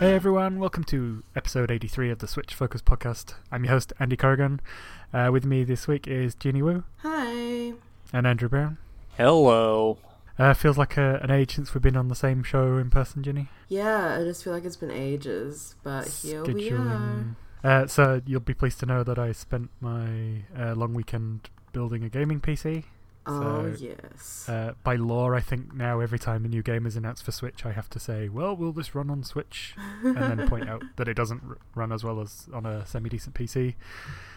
Hey everyone, welcome to episode 83 of the Switch Focus podcast. I'm your host, Andy Corrigan. Uh, with me this week is Jeannie Wu Hi. and Andrew Brown. Hello. Uh, feels like a, an age since we've been on the same show in person, Ginny. Yeah, I just feel like it's been ages, but here we are. Uh, so you'll be pleased to know that I spent my uh, long weekend building a gaming PC. Oh, yes. Uh, by law, I think now every time a new game is announced for Switch, I have to say, "Well, will this run on Switch?" and then point out that it doesn't r- run as well as on a semi-decent PC.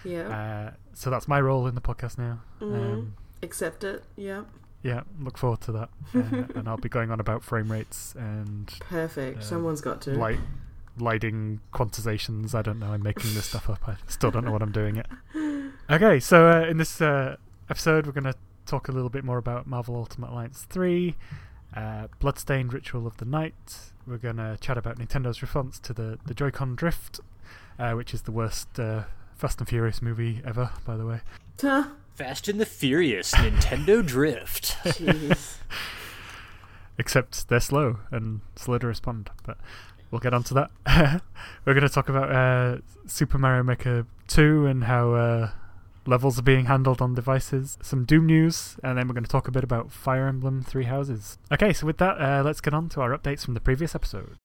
yeah. Uh, so that's my role in the podcast now. Mhm. Um, Accept it. Yeah. yeah, look forward to that. Uh, and I'll be going on about frame rates and Perfect. uh, Someone's got to. light lighting quantizations. I don't know. I'm making this stuff up. I still don't know what I'm doing yet. Okay, so uh, in this uh, episode, we're going to talk a little bit more about Marvel Ultimate Alliance 3, uh, Bloodstained Ritual of the Night. We're going to chat about Nintendo's response to the, the Joy-Con Drift, uh, which is the worst uh, Fast and Furious movie ever, by the way. Huh? Fast and the Furious Nintendo Drift. Jeez. except they're slow and slow to respond. But we'll get onto that. We're going to talk about uh, Super Mario Maker 2 and how uh, levels are being handled on devices, some Doom news, and then we're going to talk a bit about Fire Emblem Three Houses. Okay, so with that, uh, let's get on to our updates from the previous episode.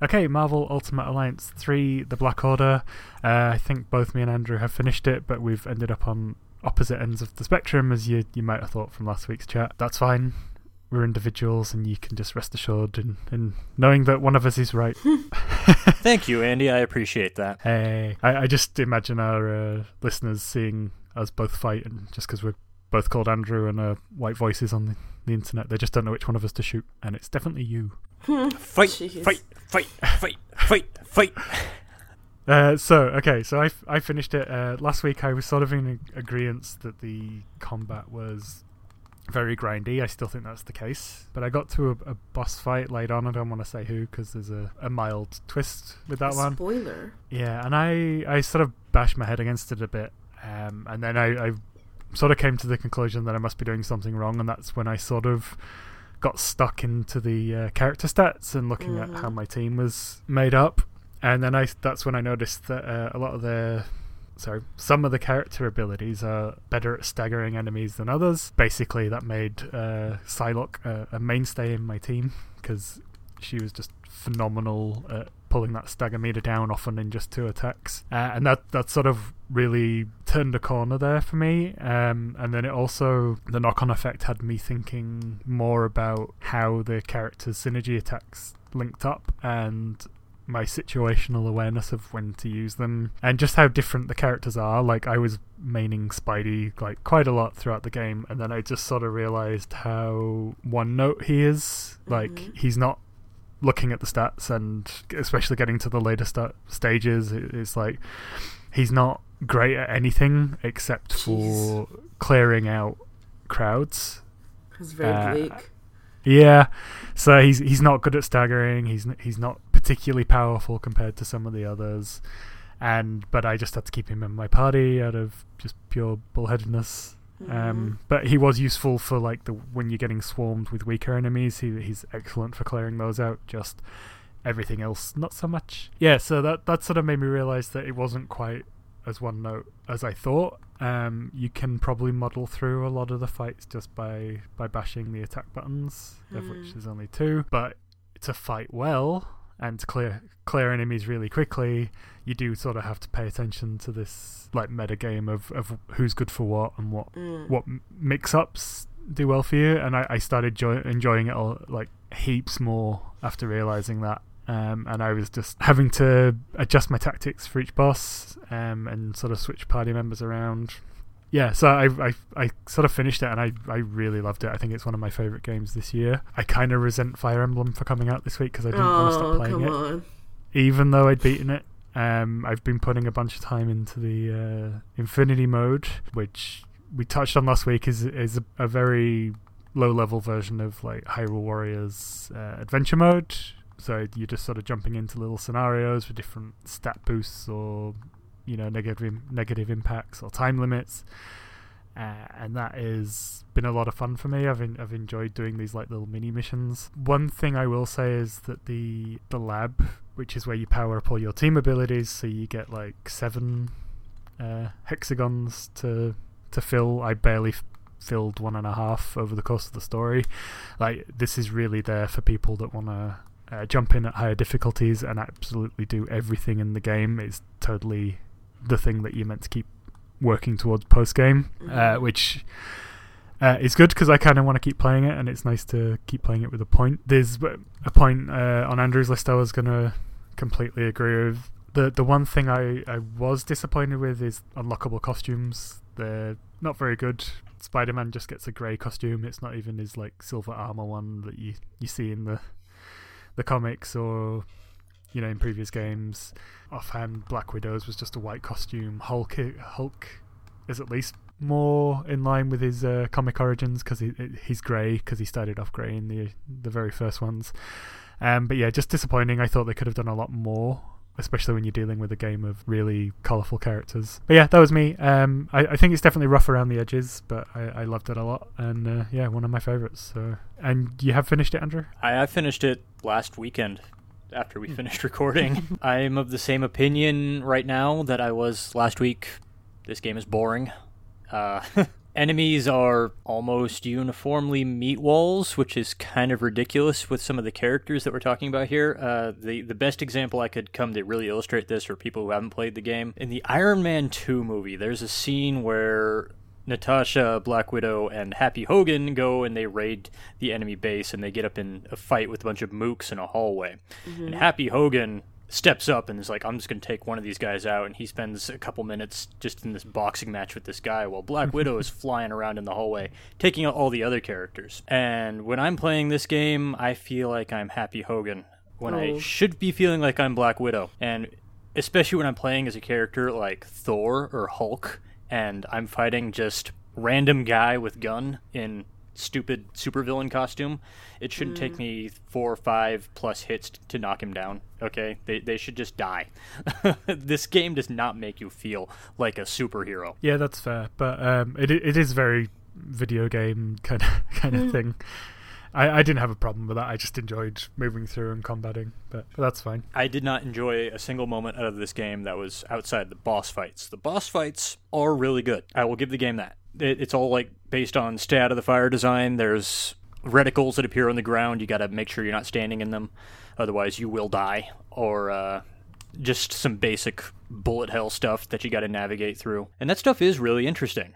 Okay, Marvel Ultimate Alliance 3 The Black Order. Uh, I think both me and Andrew have finished it, but we've ended up on opposite ends of the spectrum, as you, you might have thought from last week's chat. That's fine. We're individuals, and you can just rest assured in, in knowing that one of us is right. Thank you, Andy. I appreciate that. Hey, I, I just imagine our uh, listeners seeing us both fight, and just because we're both called Andrew and uh, white voices on the, the internet, they just don't know which one of us to shoot, and it's definitely you. Fight, Jeez. fight, fight, fight, fight, fight. Uh, so okay, so I, f- I finished it uh, last week. I was sort of in agreement that the combat was very grindy. I still think that's the case, but I got to a, a boss fight later on. I don't want to say who because there's a, a mild twist with that one. Spoiler. Yeah, and I I sort of bashed my head against it a bit, um, and then I, I sort of came to the conclusion that I must be doing something wrong, and that's when I sort of got stuck into the uh, character stats and looking at Mhm. how my team was made up, and then I that's when I noticed that uh, a lot of the sorry some of the character abilities are better at staggering enemies than others. Basically, that made uh, Psylocke a, a mainstay in my team because she was just phenomenal at pulling that stagger meter down often in just two attacks uh, and that that sort of really turned a corner there for me um, and then it also the knock-on effect had me thinking more about how the characters synergy attacks linked up and my situational awareness of when to use them and just how different the characters are like i was maining spidey like quite a lot throughout the game and then i just sort of realized how one note he is like Mhm. he's not looking at the stats and especially getting to the later sta- stages it's like he's not great at anything except for clearing out crowds It's very Uh, bleak. yeah, so he's he's not good at staggering. He's he's not particularly powerful compared to some of the others, and but I just had to keep him in my party out of just pure bullheadedness. Mm-hmm. Um, but he was useful for like the when you're getting swarmed with weaker enemies. He he's excellent for clearing those out. Just everything else, not so much. Yeah, so that that sort of made me realize that it wasn't quite as one note as I thought. Um, you can probably model through a lot of the fights just by by bashing the attack buttons, of which Mhm. there's only two. But to fight well and to clear clear enemies really quickly, you do sort of have to pay attention to this like meta game of, of who's good for what and what Mm. what mix ups do well for you. And I, I started jo- enjoying it all like heaps more after realizing that. Um, and I was just having to adjust my tactics for each boss um, and sort of switch party members around. Yeah, so I, I I sort of finished it and I, I really loved it. I think it's one of my favorite games this year. I kind of resent Fire Emblem for coming out this week because I didn't want to stop Oh, playing come it on. even though I'd beaten it. Um, I've been putting a bunch of time into the uh, Infinity mode, which we touched on last week. is is a, a very low level version of like Hyrule Warriors uh, adventure mode. So you're just sort of jumping into little scenarios with different stat boosts or you know negative negative impacts or time limits. uh, and that has been a lot of fun for me. I've en- I've enjoyed doing these like little mini missions. One thing I will say is that the the lab, which is where you power up all your team abilities, so you get like seven uh, hexagons to to fill. I barely filled one and a half over the course of the story. Like this is really there for people that want to uh, jump in at higher difficulties and absolutely do everything in the game. It's totally the thing that you're meant to keep working towards post game, uh, Mhm. which uh, is good because I kind of want to keep playing it, and it's nice to keep playing it with a point. There's a point uh, on Andrew's list I was gonna completely agree with. The the one thing I, I was disappointed with is unlockable costumes. They're not very good. Spider Man just gets a grey costume. It's not even his like silver armor one that you, you see in the the comics or you know in previous games. Offhand, Black Widow's was just a white costume. Hulk Hulk is at least more in line with his uh, comic origins because he he's grey because he started off grey in the the very first ones. Um, but yeah, just disappointing. I thought they could have done a lot more, especially when you're dealing with a game of really colourful characters. But yeah, that was me. Um, I, I think it's definitely rough around the edges, but I, I loved it a lot, and uh, yeah, one of my favourites. So, and you have finished it, Andrew? I, I finished it last weekend after we finished recording. I'm of the same opinion right now that I was last week. This game is boring. Uh, enemies are almost uniformly meat walls, which is kind of ridiculous with some of the characters that we're talking about here. Uh, the the best example I could come to really illustrate this for people who haven't played the game in the Iron Man 2 movie, there's a scene where Natasha, Black Widow, and Happy Hogan go and they raid the enemy base and they get up in a fight with a bunch of mooks in a hallway. And mm-hmm. Happy Hogan steps up and is like, I'm just going to take one of these guys out. And he spends a couple minutes just in this boxing match with this guy while Black Widow is flying around in the hallway, taking out all the other characters. And when I'm playing this game, I feel like I'm Happy Hogan when I Oh. should be feeling like I'm Black Widow. And especially when I'm playing as a character like Thor or Hulk, and I'm fighting just random guy with gun in stupid supervillain costume. It shouldn't take me four or five plus hits t- to knock him down. Okay, they they should just die. this game does not make you feel like a superhero. Yeah, that's fair, but um, it it is very video game kind of kind of thing. I, I didn't have a problem with that. I just enjoyed moving through and combating, but, but that's fine. I did not enjoy a single moment out of this game that was outside the boss fights. The boss fights are really good. I will give the game that. It, it's all like based on stat of the fire design. There's reticles that appear on the ground. You got to make sure you're not standing in them, otherwise you will die. Or uh, just some basic bullet hell stuff that you got to navigate through. And that stuff is really interesting.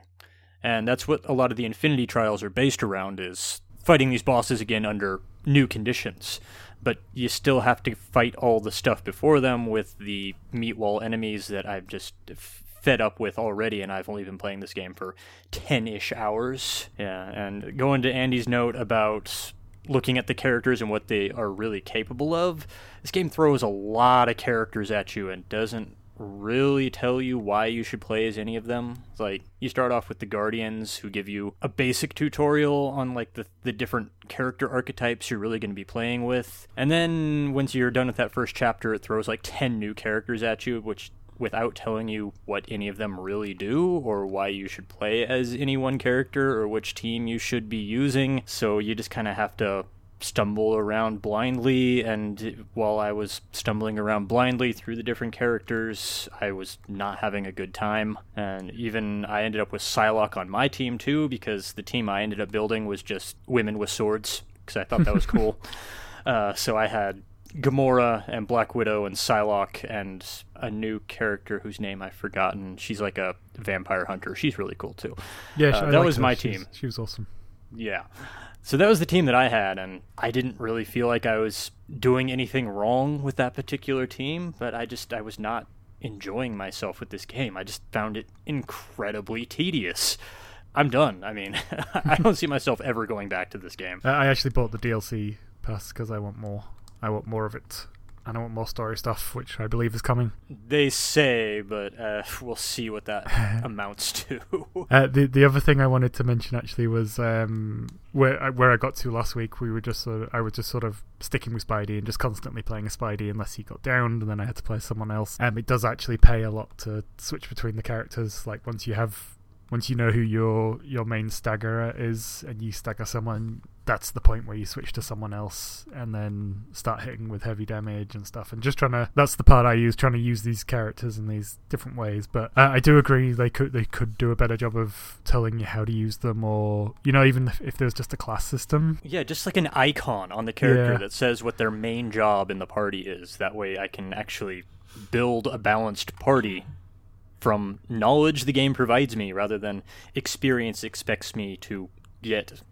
And that's what a lot of the Infinity Trials are based around is fighting these bosses again under new conditions. But you still have to fight all the stuff before them with the meat wall enemies that I've just fed up with already, and I've only been playing this game for 10 ish hours. Yeah, and going to Andy's note about looking at the characters and what they are really capable of, this game throws a lot of characters at you and doesn't really tell you why you should play as any of them. It's like you start off with the Guardians who give you a basic tutorial on like the the different character archetypes you're really going to be playing with. And then once you're done with that first chapter, it throws like 10 new characters at you which without telling you what any of them really do or why you should play as any one character or which team you should be using. So you just kind of have to stumble around blindly and while I was stumbling around blindly through the different characters, I was not having a good time. And even I ended up with Psylocke on my team too because the team I ended up building was just women with swords because I thought that was cool. Uh, so I had Gamora and Black Widow and Psylocke and a new character whose name I've forgotten. She's like a vampire hunter. She's really cool too. Yeah, Uh, that was her. my She's- team. She was awesome. Yeah. So that was the team that I had, and I didn't really feel like I was doing anything wrong with that particular team, but I just I was not enjoying myself with this game. I just found it incredibly tedious. I'm done. I mean, I don't see myself ever going back to this game. I actually bought the DLC pass because I want more. I want more of it, and I want more story stuff, which I believe is coming. They say, but uh, we'll see what that amounts to. Uh, the the other thing I wanted to mention actually was um, where I, where I got to last week. We were just sort of, I was just sort of sticking with Spidey and just constantly playing a Spidey unless he got downed, and then I had to play someone else. Um, it does actually pay a lot to switch between the characters. Like once you have once you know who your your main staggerer is and you stagger someone, that's the point where you switch to someone else and then start hitting with heavy damage and stuff. And just trying to that's the part I use, trying to use these characters in these different ways. But uh, I do agree they could they could do a better job of telling you how to use them, or you know even if, if there's just a class system. Yeah, just like an icon on the character Yeah. that says what their main job in the party is. That way I can actually build a balanced party from knowledge the game provides me rather than experience expects me to get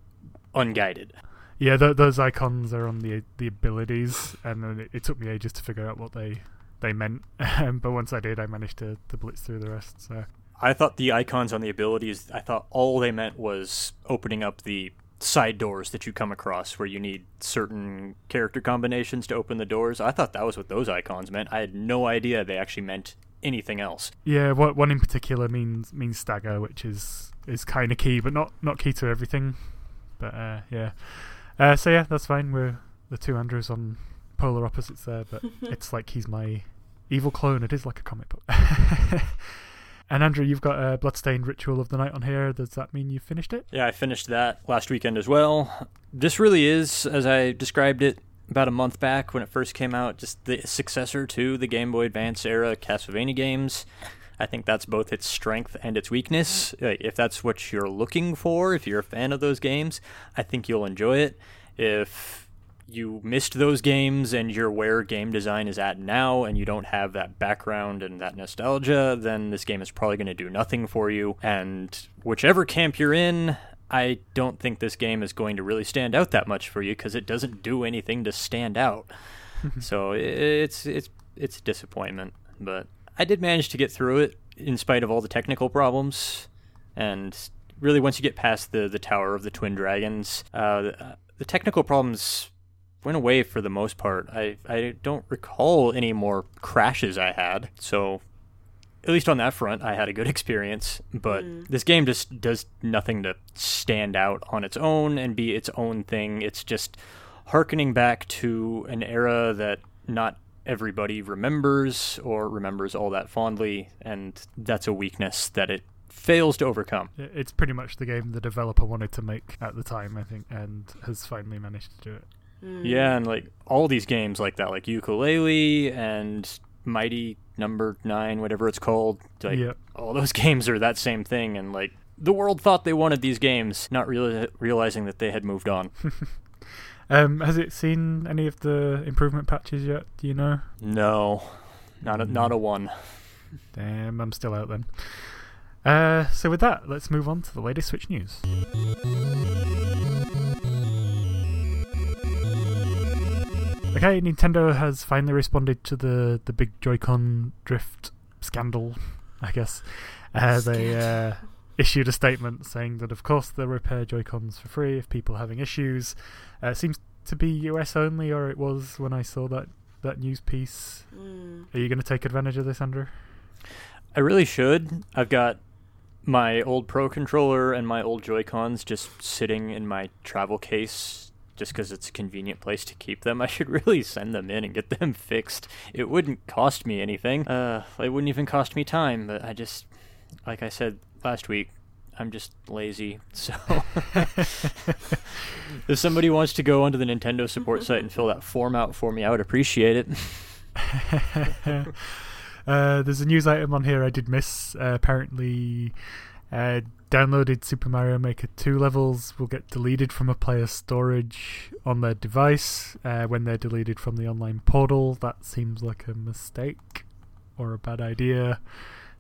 unguided. Yeah, th- those icons are on the the abilities, and then it, it took me ages to figure out what they they meant. Um, but once I did, I managed to, to blitz through the rest. So I thought the icons on the abilities, I thought all they meant was opening up the side doors that you come across where you need certain character combinations to open the doors. I thought that was what those icons meant. I had no idea they actually meant anything else. yeah, what one in particular means means stagger, which is is kind of key, but not not key to everything. But uh, yeah, uh, so yeah, that's fine. We're the two Andrews on polar opposites there, but it's like he's my evil clone. It is like a comic book. and Andrew, you've got a Bloodstained Ritual of the Night on here. Does that mean you've finished it? Yeah, I finished that last weekend as well. This really is, as I described it about a month back when it first came out, just the successor to the Game Boy Advance era Castlevania games. I think that's both its strength and its weakness. Uh, if that's what you're looking for, if you're a fan of those games, I think you'll enjoy it. If you missed those games and you're where game design is at now and you don't have that background and that nostalgia, then this game is probably going to do nothing for you. And whichever camp you're in, I don't think this game is going to really stand out that much for you because it doesn't do anything to stand out. so it's it's it's a disappointment, but I did manage to get through it in spite of all the technical problems. And really, once you get past the the Tower of the Twin Dragons, uh, the, the technical problems went away for the most part. I I don't recall any more crashes I had. So at least on that front, I had a good experience. But this game just does nothing to stand out on its own and be its own thing. It's just harkening back to an era that not everybody remembers or remembers all that fondly, and that's a weakness that it fails to overcome. It's pretty much the game the developer wanted to make at the time, I think, and has finally managed to do it. Hmm. Yeah, and like all these games like that, like Yooka-Laylee and Mighty Number Nine, whatever it's called, like Yep. all those games are that same thing, and like the world thought they wanted these games, not reali- realizing that they had moved on. Um, has it seen any of the improvement patches yet? Do you know? no, not a, not a one. Damn, I'm still out then. Uh, so with that, let's move on to the latest Switch news. Okay, Nintendo has finally responded to the the big Joy-Con drift scandal, I guess. Uh, they uh, issued a statement saying that, of course, they'll repair Joy-Cons for free if people are having issues. Uh, it seems to be US only, or it was when I saw that that news piece. Mm. Are you going to take advantage of this, Andrew? I really should. I've got my old Pro controller and my old Joy Cons just sitting in my travel case just because it's a convenient place to keep them. I should really send them in and get them fixed. It wouldn't cost me anything. Uh, it wouldn't even cost me time, but I just, like I said last week, I'm just lazy. So if somebody wants to go onto the Nintendo support site and fill that form out for me, I would appreciate it. uh, there's a news item on here I did miss. Uh, apparently, uh, downloaded Super Mario Maker 2 levels will get deleted from a player's storage on their device uh, when they're deleted from the online portal. That seems like a mistake or a bad idea.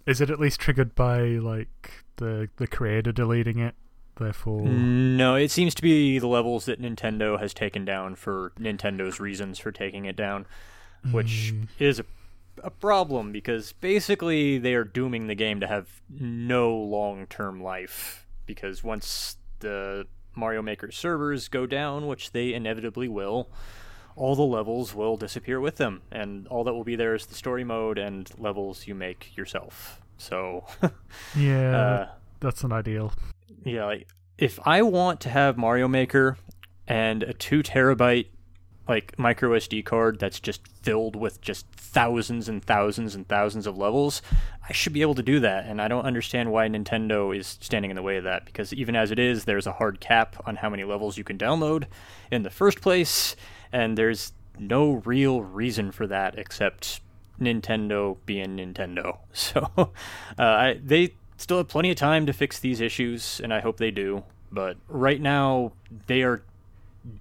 Is it at least triggered by like the the creator deleting it? Therefore, No, it seems to be the levels that Nintendo has taken down for Nintendo's reasons for taking it down, which Mm. is a, a problem because basically they are dooming the game to have no long term life. Because once the Mario Maker servers go down, which they inevitably will, all the levels will disappear with them, and all that will be there is the story mode and levels you make yourself. So, yeah, uh, that's an ideal. yeah, like if I want to have Mario Maker and a two terabyte like micro SD card that's just filled with just thousands and thousands and thousands of levels, I should be able to do that. And I don't understand why Nintendo is standing in the way of that because even as it is, there's a hard cap on how many levels you can download in the first place, and there's no real reason for that except Nintendo being Nintendo. So uh, I, they still have plenty of time to fix these issues, and I hope they do. But right now, they are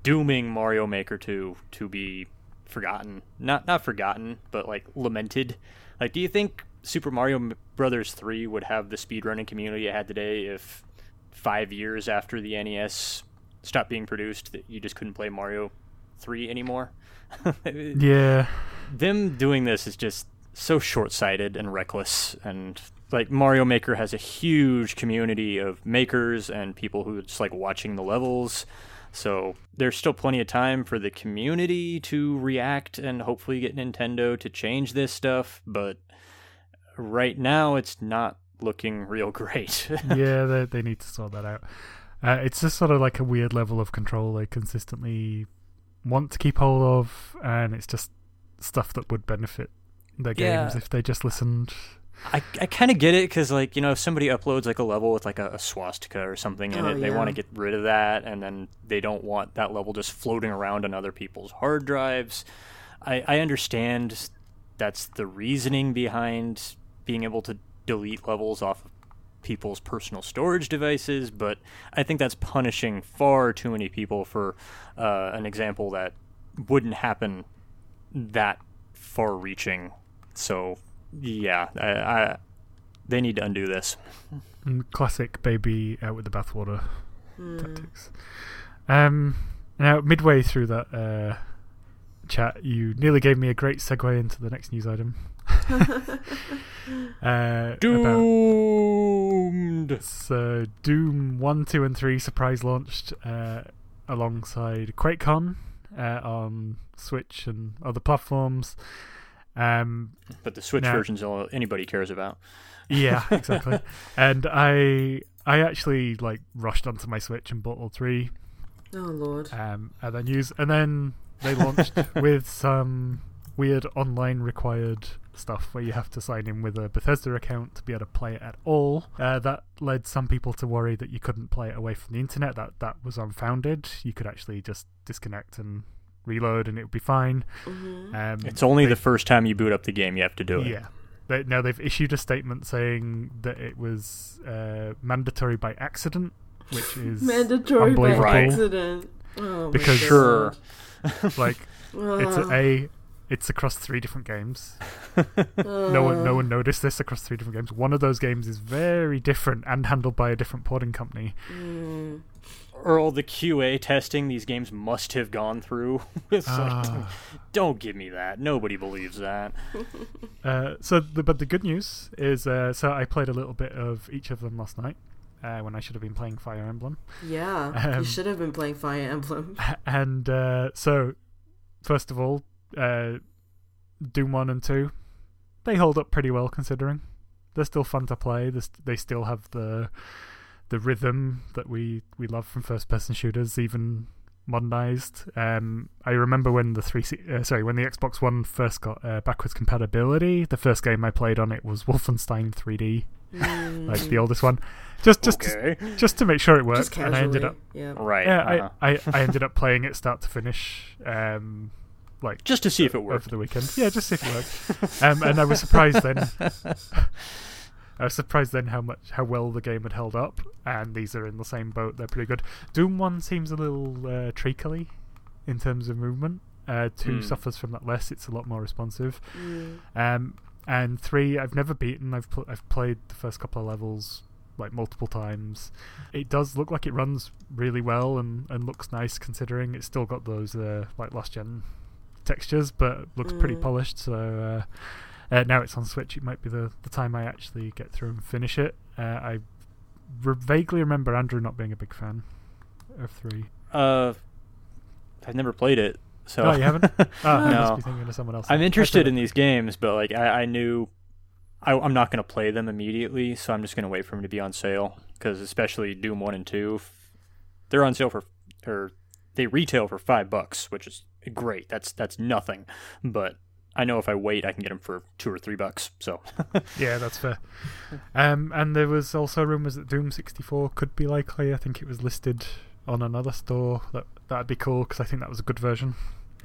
dooming Mario Maker 2 to be forgotten. Not not forgotten, but like lamented. Like, do you think Super Mario Brothers 3 would have the speedrunning community it had today if five years after the NES stopped being produced, that you just couldn't play Mario 3 anymore? Yeah. them doing this is just so short-sighted and reckless and like Mario Maker has a huge community of makers and people who just like watching the levels. So there's still plenty of time for the community to react and hopefully get Nintendo to change this stuff, but right now it's not looking real great. yeah, they, they need to sort that out. Uh, it's just sort of like a weird level of control they consistently want to keep hold of, and it's just stuff that would benefit their Yeah. games if they just listened. I, I kind of get it because like you know if somebody uploads like a level with like a, a swastika or something in Oh, it they yeah. want to get rid of that and then they don't want that level just floating around on other people's hard drives I, I understand that's the reasoning behind being able to delete levels off of people's personal storage devices but I think that's punishing far too many people for uh, an example that wouldn't happen that far reaching so yeah, I, I they need to undo this. Mm, Classic baby out with the bathwater tactics. Um, now, midway through that uh, chat, you nearly gave me a great segue into the next news item. uh, Doomed. It's uh, Doom 1, 2, and 3 surprise launched uh, alongside QuakeCon uh, on Switch and other platforms. Um, But the Switch Now- version's all anybody cares about. yeah, exactly. and I I actually like rushed onto my Switch and bought all three, Oh lord. um, and then use and then they launched with some weird online required stuff where you have to sign in with a Bethesda account to be able to play it at all. Uh, that led some people to worry that you couldn't play it away from the internet. That that was unfounded. You could actually just disconnect and reload, and it would be fine. hmm Um, It's only they- the first time you boot up the game you have to do it. yeah. They, now they've issued a statement saying that it was uh, mandatory by accident, which is Mandatory by accident. Oh, Because- Sure. like it's a, a it's across three different games. No one no Uh, one noticed this across three different games. One of those games is very different and handled by a different porting company. mm. Or all the QA testing these games must have gone through. it's like, Ah. don't give me that. Nobody believes that. Uh, so, the, but the good news is, uh, so I played a little bit of each of them last night uh, when I should have been playing Fire Emblem. Yeah, Um, you should have been playing Fire Emblem. and uh, so, first of all, uh, Doom One and Two, they hold up pretty well considering. They're still fun to play. They st- they still have the the rhythm that we we love from first person shooters, even modernized. Um, I remember when the three uh, sorry when the Xbox One first got uh, backwards compatibility. The first game I played on it was Wolfenstein 3D, like the Mm. oldest one. Just just okay. just to make sure it Just worked, and I ended up Yeah. Right. yeah, uh-huh. I, I, I ended up playing it start to finish, um, like Just to see if it worked. over the weekend. Yeah, just see if it worked. um, and I was surprised then. I was surprised then how much how well the game had held up, and these are in the same boat. They're pretty good. Doom One seems a little uh, treacly in terms of movement. Uh, two Hmm. suffers from that less. It's a lot more responsive. Mm. Um, and three, I've never beaten. I've pl- I've played the first couple of levels like multiple times. It does look like it runs really well and, and looks nice considering it's still got those uh, like last gen textures, but looks pretty Mm. polished. So uh, uh, now it's on Switch. It might be the the time I actually get through and finish it. Uh, I re- vaguely remember Andrew not being a big fan of three. Uh, I've never played it, so Oh, you haven't? Oh, I No. must be thinking of someone else. I'm interested in these games, but like I, I knew I, I'm not going to play them immediately, so I'm just going to wait for them to be on sale. Because especially Doom One and Two, f- they're on sale for or they retail for five bucks, which is great. That's that's nothing. But I know if I wait, I can get them for two or three bucks. So Yeah, that's fair. Um, and there was also rumours that Doom 64 could be likely. I think it was listed on another store. That that'd be cool because I think that was a good version.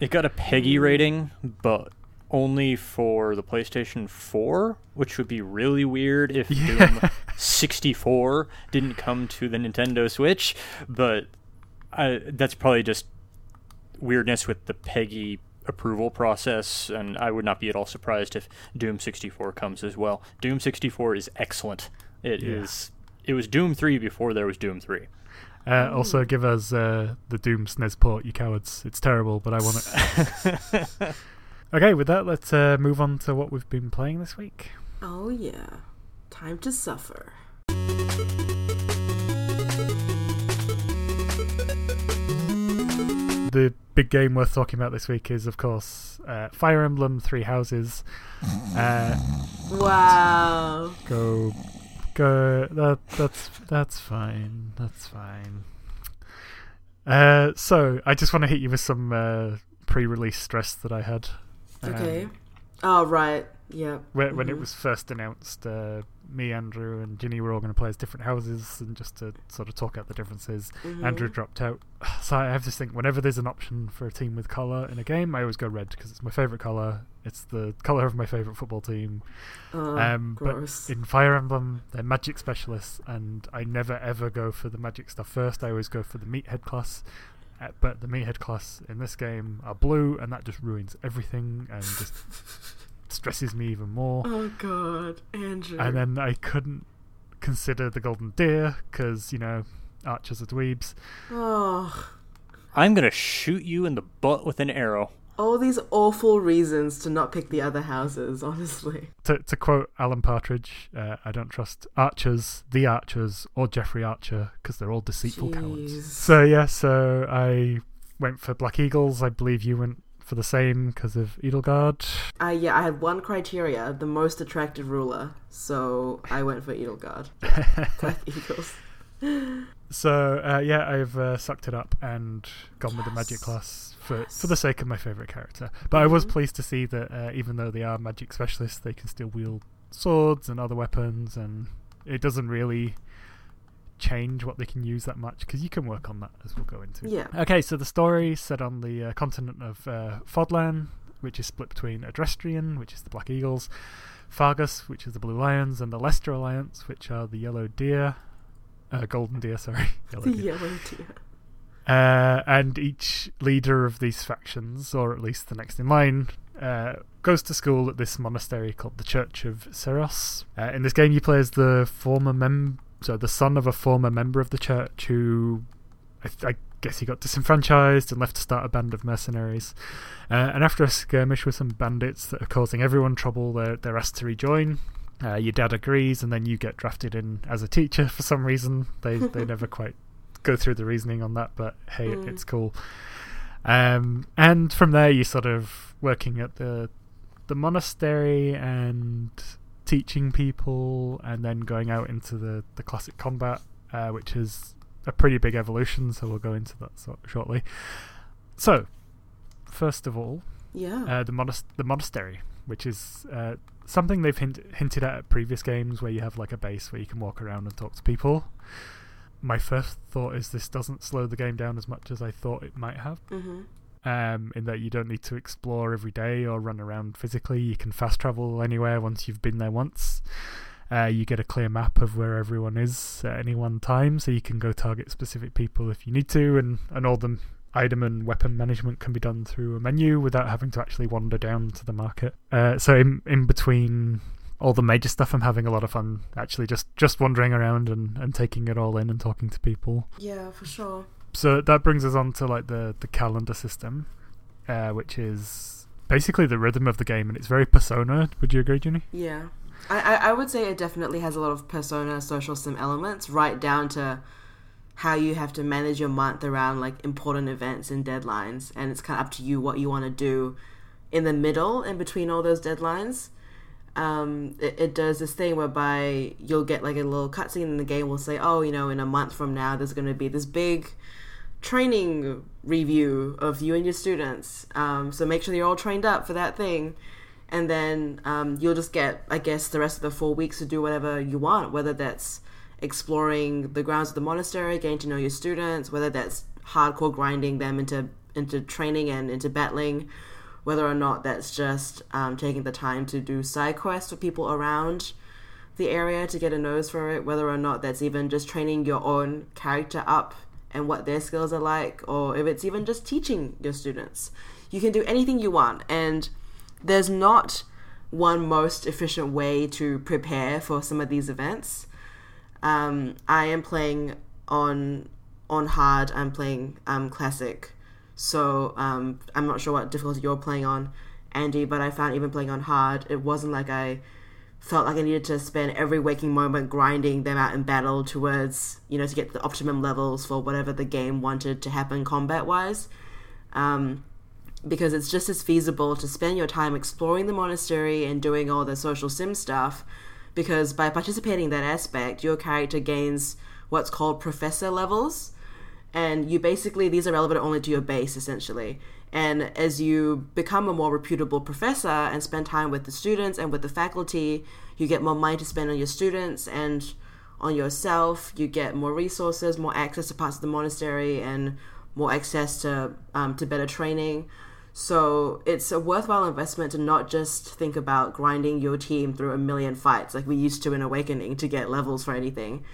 it got a PEGI rating, but only for the PlayStation 4, which would be really weird if Yeah. Doom 64 didn't come to the Nintendo Switch. But I, that's probably just weirdness with the PEGI approval process, and I would not be at all surprised if Doom 64 comes as well. Doom 64 is excellent. It is. Yeah. It was Doom 3 before there was Doom 3. Uh, also, give us uh, the Doom SNES port, you cowards. It's terrible, but I want it. okay, with that, let's uh, move on to what we've been playing this week. Oh yeah. Time to suffer. The big game worth talking about this week is, of course, uh, Fire Emblem Three Houses. Uh, Wow. go, go. That that's that's fine. That's fine. Uh, so I just want to hit you with some uh, pre-release stress that I had. Um, Okay. Oh right. Yeah. when, when it Mhm. was first announced, uh, me, Andrew, and Ginny were all going to play as different houses, and just to sort of talk out the differences. Andrew Mhm. dropped out, so I have this thing. Whenever there's an option for a team with color in a game, I always go red because it's my favorite color. It's the color of my favorite football team. Oh, um, but in Fire Emblem, they're magic specialists, and I never ever go for the magic stuff first. I always go for the meathead class. Uh, but the meathead class in this game are blue, and that just ruins everything and just stresses me even more. oh god, Andrew. And then I couldn't consider the golden deer because you know archers are dweebs. oh, I'm going to shoot you in the butt with an arrow. all these awful reasons to not pick the other houses. Honestly. To, to quote Alan Partridge, uh, I don't trust archers, the archers, or Jeffrey Archer because they're all deceitful Jeez. cowards. So yeah, so I went for Black Eagles. I believe you went for the same because of Edelgard. Uh, yeah, I had one criteria: the most attractive ruler. So I went for Edelgard. Eagles. So uh, yeah, I've uh, sucked it up and gone with the magic class for Yes. for the sake of my favorite character. But I was Mhm. pleased to see that uh, even though they are magic specialists, they can still wield swords and other weapons, and it doesn't really change what they can use that much because you can work on that as we'll go into. Yeah. Okay, so the story set on the uh, continent of uh, Fodlan, which is split between Adrestian, which is the Black Eagles, Faerghus, which is the Blue Lions, and the Leicester Alliance, which are the Yellow Deer. Uh, golden Deer, sorry. Yellow The Deer. yellow deer. Uh, and each leader of these factions, or at least the next in line, uh, goes to school at this monastery called the Church of Seiros. Uh, in this game, you play as the former mem, so the son of a former member of the church who, I, th- I guess, he got disenfranchised and left to start a band of mercenaries. Uh, and after a skirmish with some bandits that are causing everyone trouble, they're they're asked to rejoin. Uh, your dad agrees, and then you get drafted in as a teacher for some reason. They they never quite go through the reasoning on that, but hey, Mm. it's cool. Um, and from there, you sort of working at the the monastery and teaching people, and then going out into the the classic combat, uh, which is a pretty big evolution. So we'll go into that so- shortly. So, first of all, Yeah. uh, the monas- the monastery, which is uh, something they've hint- hinted at at previous games, where you have like a base where you can walk around and talk to people. My first thought is this doesn't slow the game down as much as I thought it might have. hmm Um, in that you don't need to explore every day or run around physically. You can fast travel anywhere once you've been there once. Uh, you get a clear map of where everyone is at any one time, so you can go target specific people if you need to, and, and all the item and weapon management can be done through a menu without having to actually wander down to the market. Uh, so in in between all the major stuff, I'm having a lot of fun actually just just wandering around and, and taking it all in and talking to people Yeah, for sure. So that brings us on to like the the calendar system, uh, which is basically the rhythm of the game, and it's very persona. Would you agree, Ginny? Yeah. I, I, would say it definitely has a lot of persona social sim elements, right down to how you have to manage your month around like important events and deadlines. And it's kind of up to you what you want to do in the middle and between all those deadlines. Um, it, it does this thing whereby you'll get like a little cutscene in the game will say, oh, you know, in a month from now, there's going to be this big training review of you and your students. Um, so make sure you're all trained up for that thing. And then um, you'll just get, I guess, the rest of the four weeks to do whatever you want, whether that's exploring the grounds of the monastery, getting to know your students, whether that's hardcore grinding them into into training and into battling, whether or not that's just um, taking the time to do side quests with people around the area to get a nose for it, whether or not that's even just training your own character up and what their skills are like, or if it's even just teaching your students. You can do anything you want, and there's not one most efficient way to prepare for some of these events. Um, I am playing on on hard. I'm playing um, classic, so um, I'm not sure what difficulty you're playing on, Andy. But I found even playing on hard, it wasn't like I felt like I needed to spend every waking moment grinding them out in battle towards, you know, to get the optimum levels for whatever the game wanted to happen combat wise. Um, because it's just as feasible to spend your time exploring the monastery and doing all the social sim stuff. Because by participating in that aspect, your character gains what's called professor levels. And you basically, these are relevant only to your base essentially. And as you become a more reputable professor and spend time with the students and with the faculty, you get more money to spend on your students and on yourself. You get more resources, more access to parts of the monastery, and more access to um, to better training. So it's a worthwhile investment to not just think about grinding your team through a million fights like we used to in Awakening to get levels for anything.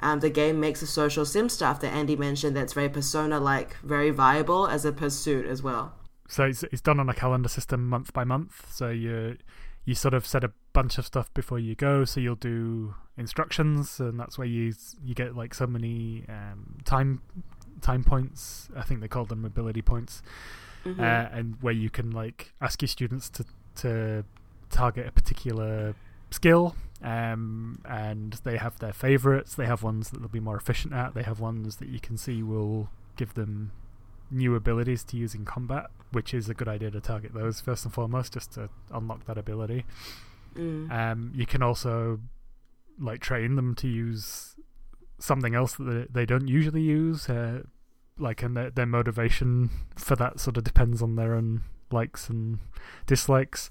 Um, the game makes the social sim stuff that Andy mentioned that's very persona like very viable as a pursuit as well. So it's, it's done on a calendar system month by month. So you you sort of set a bunch of stuff before you go. So you'll do instructions, and that's where you you get like so many um, time time points. I think they call them mobility points, Mm-hmm. uh, and where you can like ask your students to to target a particular skill um, and they have their favorites. They have ones that they'll be more efficient at. They have ones that you can see will give them new abilities to use in combat which is a good idea to target those first and foremost just to unlock that ability. Mm. um, you can also like train them to use something else that they, they don't usually use uh, like and their, their motivation for that sort of depends on their own likes and dislikes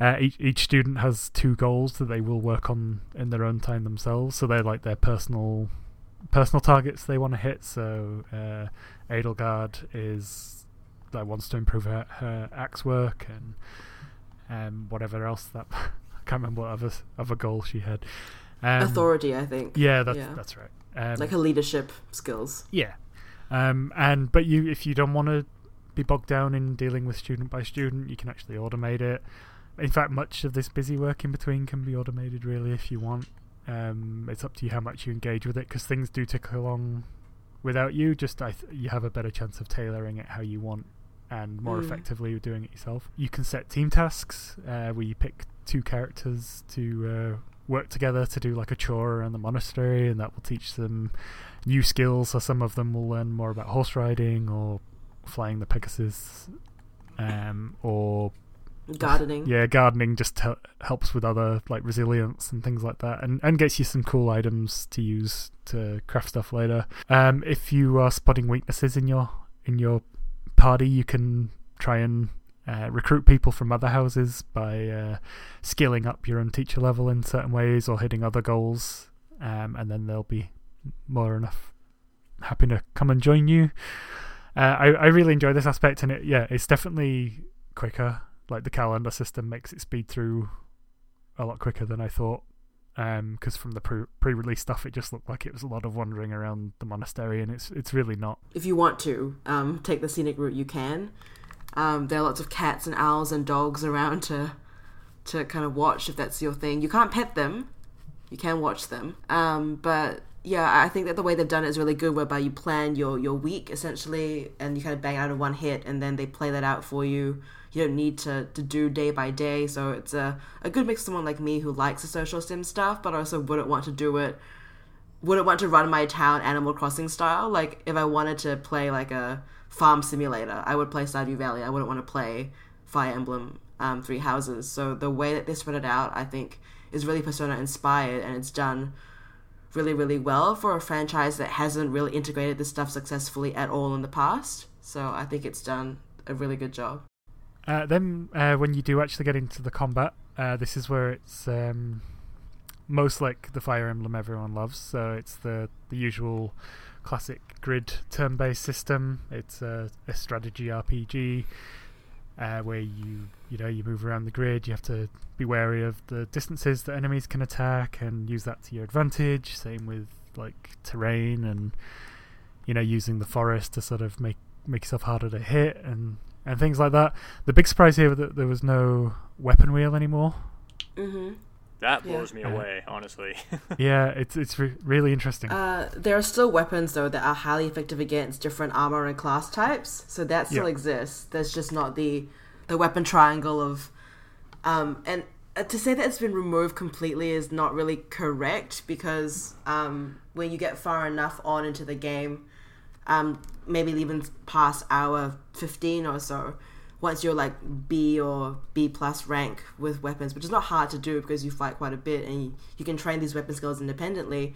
uh, each, each student has two goals that they will work on in their own time themselves so they're like their personal personal targets they want to hit so uh, Edelgard is that wants to improve her, her axe work and um, whatever else that I can't remember what other other goal she had. Um, Authority, I think. Yeah, that's Yeah. that's right. Um, Like her leadership skills. yeah, um, and but you if you don't want to be bogged down in dealing with student by student, you can actually automate it. In fact, much of this busy work in between can be automated really if you want. Um, it's up to you how much you engage with it because things do tick along without you. Just I th- you have a better chance of tailoring it how you want and more Mm. effectively doing it yourself. You can set team tasks uh, where you pick two characters to uh, work together to do like a chore around the monastery, and that will teach them new skills. So some of them will learn more about horse riding or flying the Pegasus, um, or Gardening. yeah, gardening just hel- helps with other like resilience and things like that, and and gets you some cool items to use to craft stuff later. Um, if you are spotting weaknesses in your in your party, you can try and uh, recruit people from other houses by uh, scaling up your own teacher level in certain ways or hitting other goals, um, and then they'll be more enough happy to come and join you. Uh, I I really enjoy this aspect, and it yeah, it's definitely quicker. Like the calendar system makes it speed through a lot quicker than I thought. Because from the pre pre-release stuff, it just looked like it was a lot of wandering around the monastery, and it's it's really not. If you want to um, take the scenic route, you can. Um, there are lots of cats and owls and dogs around to to kind of watch if that's your thing. You can't pet them. You can watch them. Um, but yeah, I think that the way they've done it is really good, whereby you plan your your week essentially, and you kind of bang out in one hit, and then they play that out for you. You don't need to, to do day by day, so it's a, a good mix for someone like me who likes the social sim stuff, but also wouldn't want to do it wouldn't want to run my town Animal Crossing style. Like if I wanted to play like a farm simulator, I would play Stardew Valley. I wouldn't want to play Fire Emblem um, Three Houses. So the way that they spread it out, I think, is really Persona inspired, and it's done really, really well for a franchise that hasn't really integrated this stuff successfully at all in the past. So I think it's done a really good job. Uh, then, uh, when you do actually get into the combat, uh, this is where it's um, most like the Fire Emblem everyone loves. So it's the the usual classic grid turn-based system. It's a, a strategy RPG uh, where you you know you move around the grid. You have to be wary of the distances that enemies can attack and use that to your advantage. Same with like terrain and you know using the forest to sort of make make yourself harder to hit and and things like that. The big surprise here was that there was no weapon wheel anymore. Mm-hmm. That Yeah. blows me Uh, away, honestly. yeah, it's it's re- really interesting. Uh, there are still weapons though that are highly effective against different armor and class types, so that still Yeah. exists. There's just not the the weapon triangle of, um, and uh, to say that it's been removed completely is not really correct because um, when you get far enough on into the game, um, maybe even past hour fifteen or so, once you're like B or B plus rank with weapons, which is not hard to do because you fight quite a bit and you, you can train these weapon skills independently.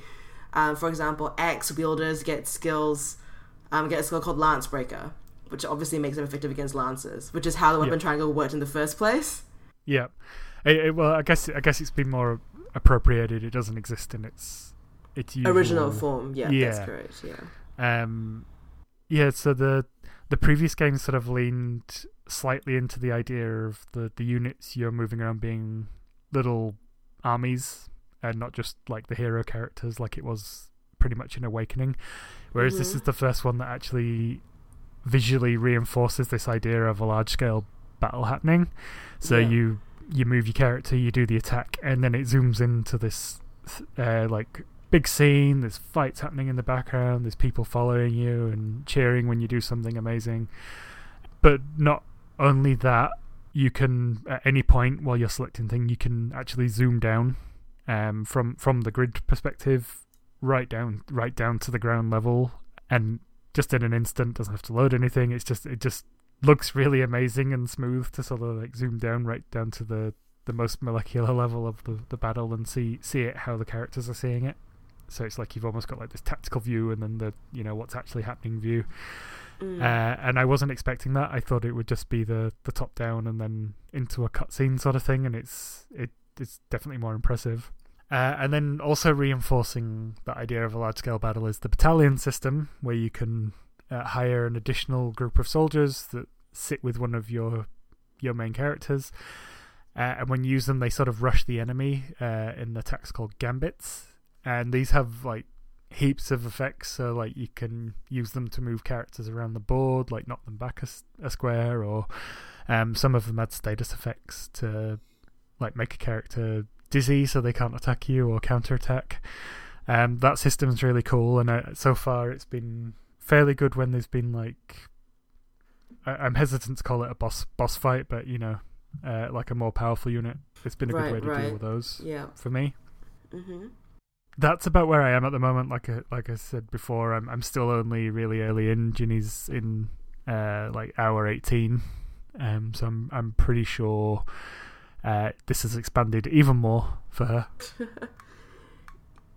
Um, for example, axe wielders get skills, um, get a skill called Lance Breaker, which obviously makes them effective against lances, which is how the weapon Yeah. triangle worked in the first place. yeah, It- it- well, I guess I guess it's been more appropriated. It doesn't exist in its its usual Original form, yeah, that's correct. Yeah, Um, yeah, so the the previous games sort of leaned slightly into the idea of the the units you're moving around being little armies and not just like the hero characters like it was pretty much in Awakening. Whereas this Mhm. is the first one that actually visually reinforces this idea of a large scale battle happening. So Yeah. you you move your character, you do the attack, and then it zooms into this uh, like big scene. There's fights happening in the background. There's people following you and cheering when you do something amazing. But not only that, you can at any point while you're selecting thing, you can actually zoom down um, from from the grid perspective, right down right down to the ground level, and just in an instant doesn't have to load anything. It's just it just looks really amazing and smooth to sort of like zoom down right down to the the most molecular level of the, the battle and see see it how the characters are seeing it. So it's like you've almost got like this tactical view and then the you know what's actually happening view. Mm. Uh, and I wasn't expecting that. I thought it would just be the, the top down and then into a cutscene sort of thing, and it's it it's definitely more impressive. Uh, and then also reinforcing that idea of a large scale battle is the battalion system, where you can uh, hire an additional group of soldiers that sit with one of your your main characters, uh, and when you use them, they sort of rush the enemy uh, in the attacks called gambits, and these have like heaps of effects. So like you can use them to move characters around the board, like knock them back a square, or um, some of them had status effects to like make a character dizzy so they can't attack you or counterattack. Um, that system's really cool, and uh, so far it's been fairly good when there's been like I- I'm hesitant to call it a boss boss fight, but you know, uh, like a more powerful unit. It's been a Right, good way to right. deal with those yeah. for me hmm that's about where I am at the moment. Like I, like I said before, I'm I'm still only really early in. Ginny's in uh, like hour eighteen, um, so I'm I'm pretty sure uh, this has expanded even more for her.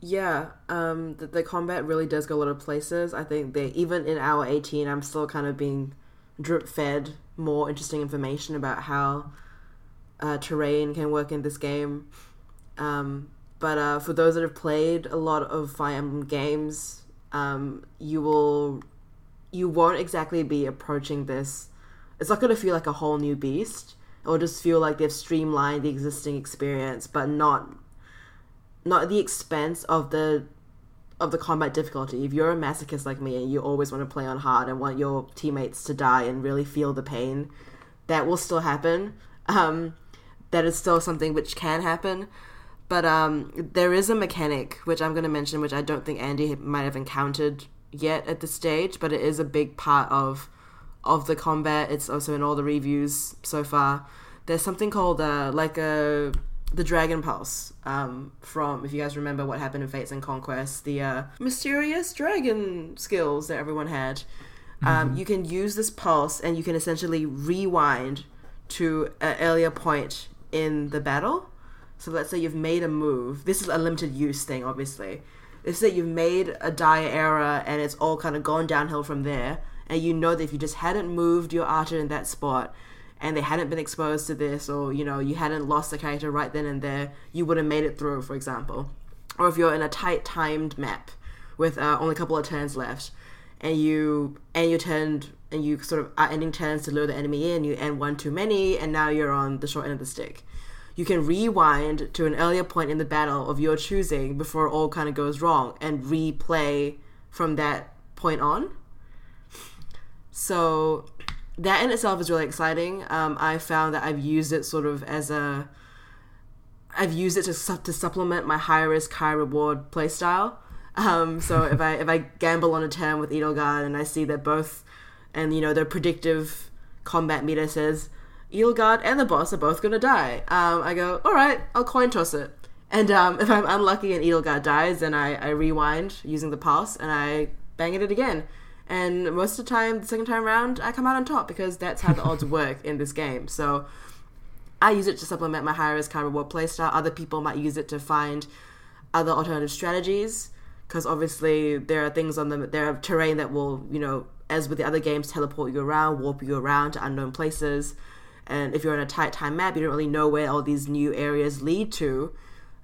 Yeah, um, the, the combat really does go a lot of places. I think they even in hour eighteen, I'm still kind of being drip fed more interesting information about how uh, terrain can work in this game. Um, but uh, for those that have played a lot of Fire Emblem games, um, you will you won't exactly be approaching this. It's not going to feel like a whole new beast. It'll just feel like they've streamlined the existing experience, but not not at the expense of the of the combat difficulty. If you're a masochist like me and you always want to play on hard and want your teammates to die and really feel the pain, that will still happen. Um, that is still something which can happen. But um, there is a mechanic which I'm going to mention, which I don't think Andy might have encountered yet at this stage, but it is a big part of of the combat. It's also in all the reviews so far. There's something called uh, like a the Dragon Pulse um, from, if you guys remember what happened in Fates and Conquest, the uh, mysterious dragon skills that everyone had. Um, you can use this pulse and you can essentially rewind to an earlier point in the battle. So let's say you've made a move. This is a limited use thing, obviously. if say you've made a dire error and it's all kind of gone downhill from there, and you know that if you just hadn't moved your archer in that spot, and they hadn't been exposed to this, or you know you hadn't lost the character right then and there, you would have made it through, for example. Or if you're in a tight timed map with uh, only a couple of turns left, and you and you turned and you sort of are ending turns to lure the enemy in, you end one too many, and now you're on the short end of the stick. You can rewind to an earlier point in the battle of your choosing before all kind of goes wrong and replay from that point on. So that in itself is really exciting. Um, I found that I've used it sort of as a I've used it to su- to supplement my high risk high reward playstyle. Um, so if I if I gamble on a turn with Edelgard and I see that both and you know the predictive combat meter says Edelgard and the boss are both gonna die, um, I go all right, I'll coin toss it. And um, if I'm unlucky and Edelgard dies, then I, I rewind using the pulse and I bang at it again. And most of the time, the second time around, I come out on top because that's how the odds work in this game. So I use it to supplement my high risk high reward playstyle. Other people might use it to find other alternative strategies because obviously there are things on them. There are terrain that will, you know, as with the other games, teleport you around, warp you around to unknown places. And if you're on a tight time map, you don't really know where all these new areas lead to.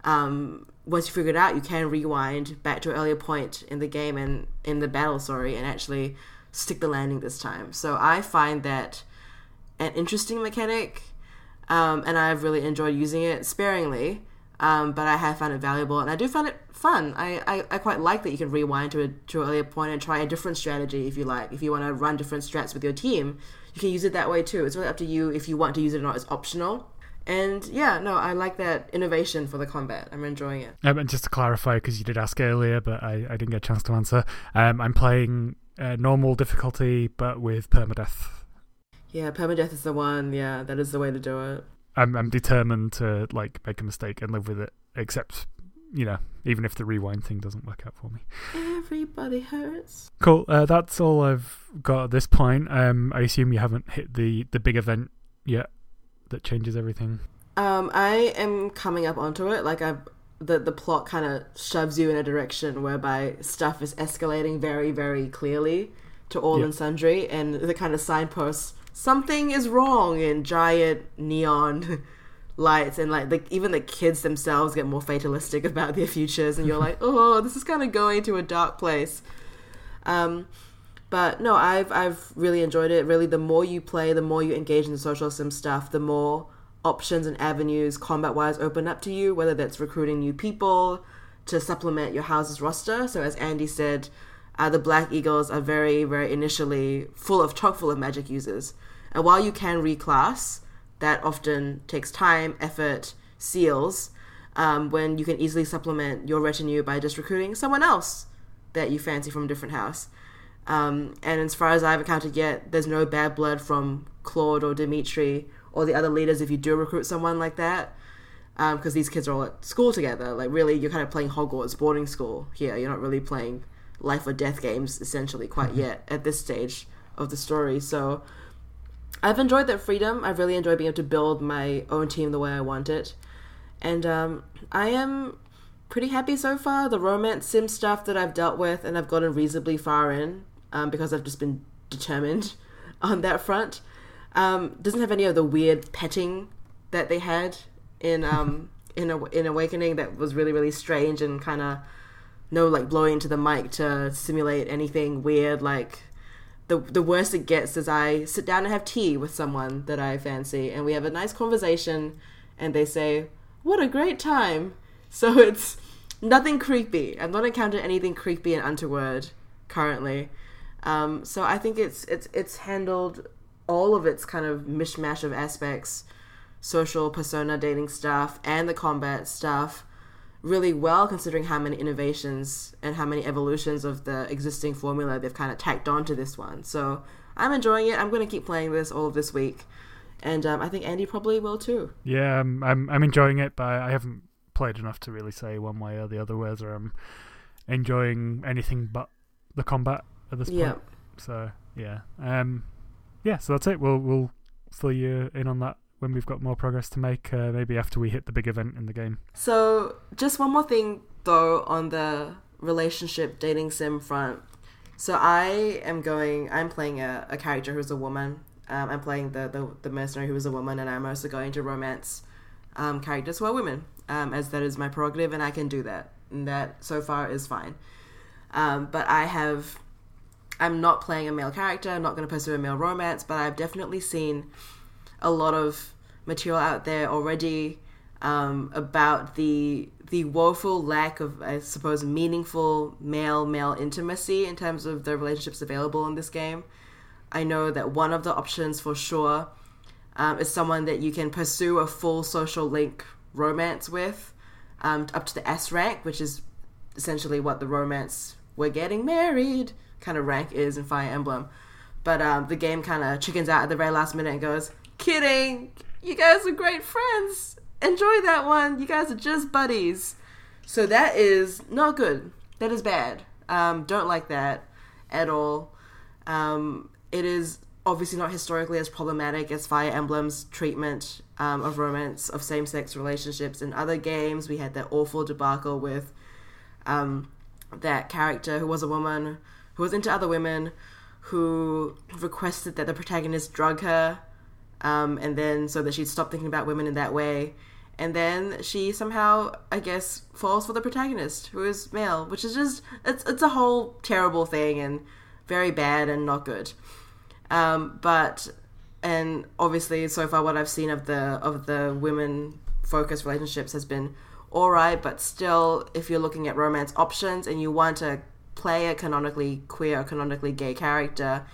Um, once you figure it out, you can rewind back to an earlier point in the game and in the battle, sorry, and actually stick the landing this time. So I find that an interesting mechanic, um, and I've really enjoyed using it sparingly. Um, but I have found it valuable, and I do find it fun. I, I, I quite like that you can rewind to a to an earlier point and try a different strategy if you like. If you want to run different strats with your team, you can use it that way too. It's really up to you if you want to use it or not. It's optional. And yeah, no, I like that innovation for the combat. I'm enjoying it. Um, and just to clarify, because you did ask earlier, but I, I didn't get a chance to answer. Um, I'm playing uh, normal difficulty, but with permadeath. Yeah, permadeath is the one. Yeah, that is the way to do it. I'm I'm determined to like make a mistake and live with it. Except, you know, even if the rewind thing doesn't work out for me. Everybody hurts. Cool. Uh, that's all I've got at this point. Um, I assume you haven't hit the the big event yet that changes everything. Um, I am coming up onto it. Like I've the the plot kind of shoves you in a direction whereby stuff is escalating very very clearly to all Yeah. and sundry, and the kind of signposts something is wrong in giant neon lights, and like the, even the kids themselves get more fatalistic about their futures, and you're like, oh, this is kind of going to a dark place. Um, but no, I've I've really enjoyed it. Really, the more you play, the more you engage in the social sim stuff, the more options and avenues combat wise open up to you. Whether that's recruiting new people to supplement your house's roster. So as Andy said, uh, the Black Eagles are very very initially full of chock full of magic users, and while you can reclass, that often takes time, effort, seals. Um, when you can easily supplement your retinue by just recruiting someone else that you fancy from a different house. Um, and as far as I've encountered yet, there's no bad blood from Claude or Dimitri or the other leaders if you do recruit someone like that. Because these kids are all at school together. Like, really, you're kind of playing Hogwarts boarding school here. You're not really playing life or death games, essentially, quite yet at this stage of the story. So, I've enjoyed that freedom. I've really enjoyed being able to build my own team the way I want it. And um, I am pretty happy so far. The romance sim stuff that I've dealt with and I've gotten reasonably far in um, because I've just been determined on that front. Um, doesn't have any of the weird petting that they had in um, in a, in Awakening that was really really strange and kind of no like blowing into the mic to simulate anything weird like the the worst it gets is I sit down and have tea with someone that I fancy, and we have a nice conversation, and they say, "What a great time!" So it's nothing creepy. I've not encountered anything creepy and untoward currently. Um, so I think it's it's it's handled all of its kind of mishmash of aspects, social persona dating stuff and the combat stuff really well considering how many innovations and how many evolutions of the existing formula they've kind of tacked onto this one. So I'm enjoying it. I'm going to keep playing this all of this week, and um, I think Andy probably will too. Yeah, I'm I'm, I'm enjoying it, but I haven't played enough to really say one way or the other whether I'm enjoying anything but the combat at this Yeah. point. So yeah, um, yeah. So that's it. We'll we'll fill you in on that when we've got more progress to make. Uh, maybe after we hit the big event in the game. So just one more thing though on the relationship dating sim front, so I am going. I'm playing a, a character who's a woman. Um, I'm playing the, the the mercenary who is a woman, and I'm also going to romance um, characters who are women, um, as that is my prerogative, and I can do that. And that so far is fine. Um, but I have. I'm not playing a male character. I'm not going to pursue a male romance, but I've definitely seen a lot of material out there already um, about the the woeful lack of, I suppose, meaningful male male intimacy in terms of the relationships available in this game. I know that one of the options for sure um, is someone that you can pursue a full social link romance with, um, up to the S rank, which is essentially what the romance "we're getting married" kind of rank is in Fire Emblem. But um, the game kind of chickens out at the very last minute and goes, "Kidding, you guys are great friends. Enjoy that one. You guys are just buddies." So that is not good. That is bad. Um, don't like that at all. Um, it is obviously not historically as problematic as Fire Emblem's treatment um, of romance, of same sex relationships in other games. We had that awful debacle with um, that character who was a woman, who was into other women, who requested that the protagonist drug her, um, and then so that she'd stop thinking about women in that way. And then she somehow, I guess, falls for the protagonist, who is male, which is just it's it's a whole terrible thing and very bad and not good. Um, but and obviously so far what I've seen of the of the women focused relationships has been all right, but still, if you're looking at romance options and you want to play a canonically queer or canonically gay character,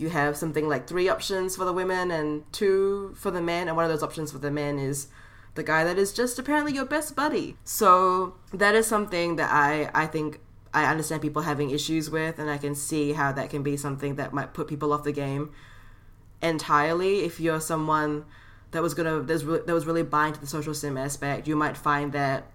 you have something like three options for the women and two for the men, and one of those options for the men is the guy that is just apparently your best buddy. So that is something that I I think I understand people having issues with, and I can see how that can be something that might put people off the game entirely. If you're someone that was gonna that was really buying to the social sim aspect, you might find that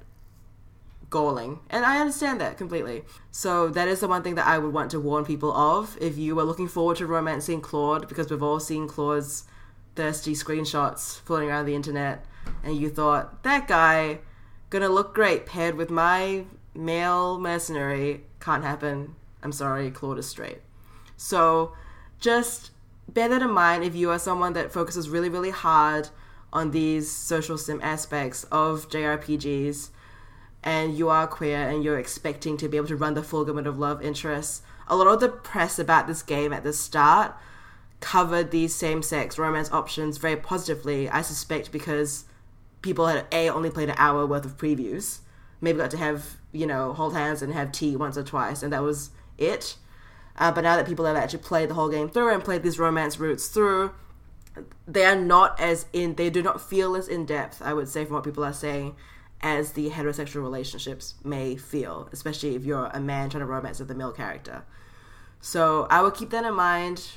galling, and I understand that completely. So that is the one thing that I would want to warn people of. If you were looking forward to romancing Claude, because we've all seen Claude's thirsty screenshots floating around the internet, and you thought that guy gonna look great paired with my male mercenary can't happen. I'm sorry, Claude is straight. So just bear that in mind if you are someone that focuses really, really hard on these social sim aspects of JRPGs and you are queer and you're expecting to be able to run the full gamut of love interests. A lot of the press about this game at the start covered these same sex romance options very positively, I suspect because people had A only played an hour worth of previews. Maybe got to have, you know, hold hands and have tea once or twice, and that was it. Uh, but now that people have actually played the whole game through and played these romance routes through, they are not as in, they do not feel as in depth, I would say, from what people are saying, as the heterosexual relationships may feel, especially if you're a man trying to romance with a male character. So I will keep that in mind.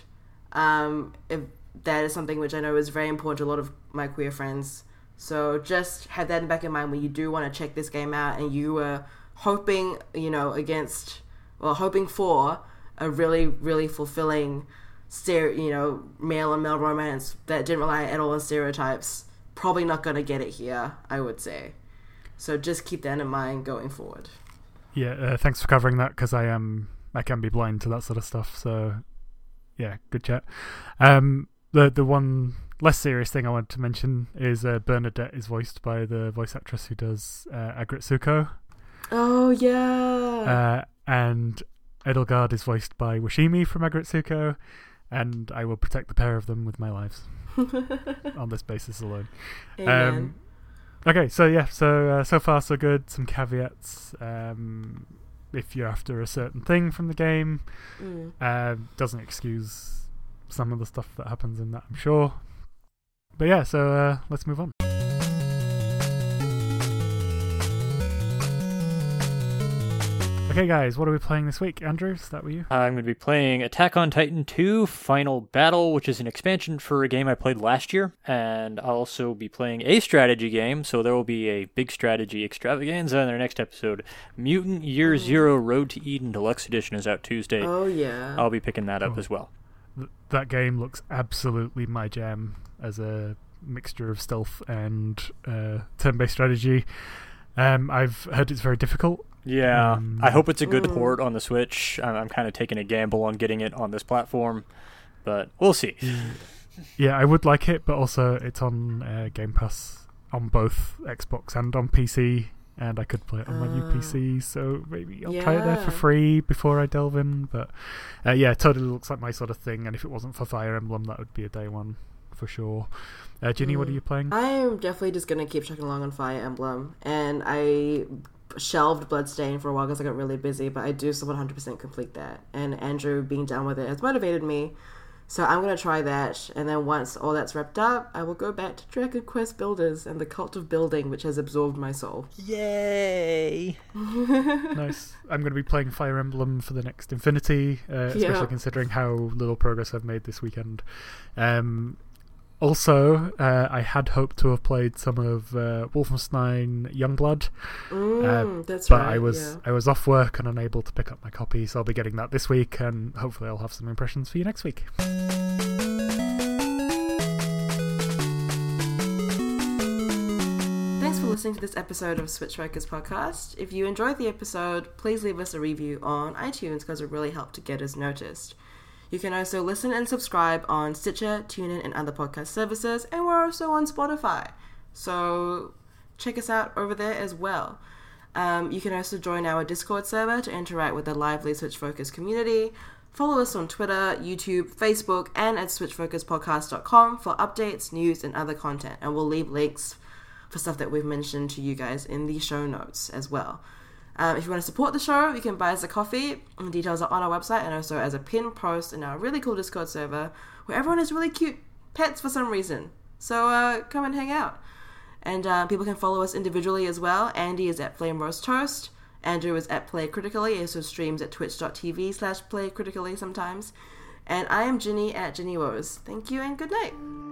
Um, if that is something which I know is very important to a lot of my queer friends. So just have that in back of mind when you do want to check this game out and you were hoping, you know, against, well, hoping for a really, really fulfilling, stere- you know, male and male romance that didn't rely at all on stereotypes. Probably not going to get it here, I would say. So just keep that in mind going forward. Yeah, uh, thanks for covering that because I am I can be blind to that sort of stuff. So yeah, good chat. Um, the the one less serious thing I wanted to mention is uh, Bernadette is voiced by the voice actress who does uh, Aggretsuko. Oh yeah. Uh, and Edelgard is voiced by Washimi from Aggretsuko, and I will protect the pair of them with my lives on this basis alone. Amen. Um, okay, so yeah, so uh, so far so good. Some caveats. Um, if you're after a certain thing from the game, Mm. uh, doesn't excuse some of the stuff that happens in that, I'm sure. But yeah, so uh, let's move on. Okay, guys, what are we playing this week? Andrew, is that were you? I'm going to be playing Attack on Titan 2 Final Battle, which is an expansion for a game I played last year. And I'll also be playing a strategy game, so there will be a big strategy extravaganza in our next episode. Mutant Year Zero Road to Eden Deluxe Edition is out Tuesday. Oh yeah. I'll be picking that up Cool. as well. Th- that game looks absolutely my jam as a mixture of stealth and uh, turn-based strategy. Um, I've heard it's very difficult. Yeah, Um, I hope it's a good Mm. port on the Switch. I'm, I'm kind of taking a gamble on getting it on this platform, but we'll see. Yeah, I would like it, but also it's on uh, Game Pass on both Xbox and on PC, and I could play it on my new Ah. PC, so maybe I'll try it there for free before I delve in. But uh, yeah, it totally looks like my sort of thing, and if it wasn't for Fire Emblem, that would be a day one for sure. Uh, Ginny, what are Mm. you playing? I am definitely just gonna keep chugging along on Fire Emblem, and I shelved Bloodstain for a while because I got really busy, but I do still 100% complete that. And Andrew being down with it has motivated me, so I'm gonna try that. And then once all that's wrapped up, I will go back to Dragon Quest Builders and the Cult of Building, which has absorbed my soul. Yay! nice. I'm going to be playing Fire Emblem for the next Infinity, uh, especially Yeah. considering how little progress I've made this weekend. Um, also, uh, I had hoped to have played some of uh, Wolfenstein Youngblood, Mm, that's Uh, but right. I was yeah. I was off work and unable to pick up my copy, so I'll be getting that this week, and hopefully I'll have some impressions for you next week. Thanks for listening to this episode of Switch Focus Podcast. If you enjoyed the episode, please leave us a review on iTunes because it really helped to get us noticed. You can also listen and subscribe on Stitcher, TuneIn, and other podcast services, and we're also on Spotify. So check us out over there as well. Um, you can also join our Discord server to interact with the lively Switch Focus community. Follow us on Twitter, YouTube, Facebook, and at switchfocuspodcast.com for updates, news, and other content. And we'll leave links for stuff that we've mentioned to you guys in the show notes as well. Um, if you want to support the show, you can buy us a coffee. The details are on our website and also as a pin post in our really cool Discord server where everyone has really cute pets for some reason. So uh, come and hang out. And uh, people can follow us individually as well. Andy is at Flame Roast Toast. Andrew is at Play Critically. He also streams at twitch.tv slash play critically sometimes. And I am Ginny at Ginny Woes. Thank you and good night.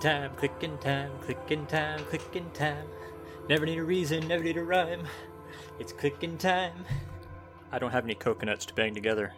Time, clicking time, clicking time, clicking time. Never need a reason, never need a rhyme. It's clicking time. I don't have any coconuts to bang together.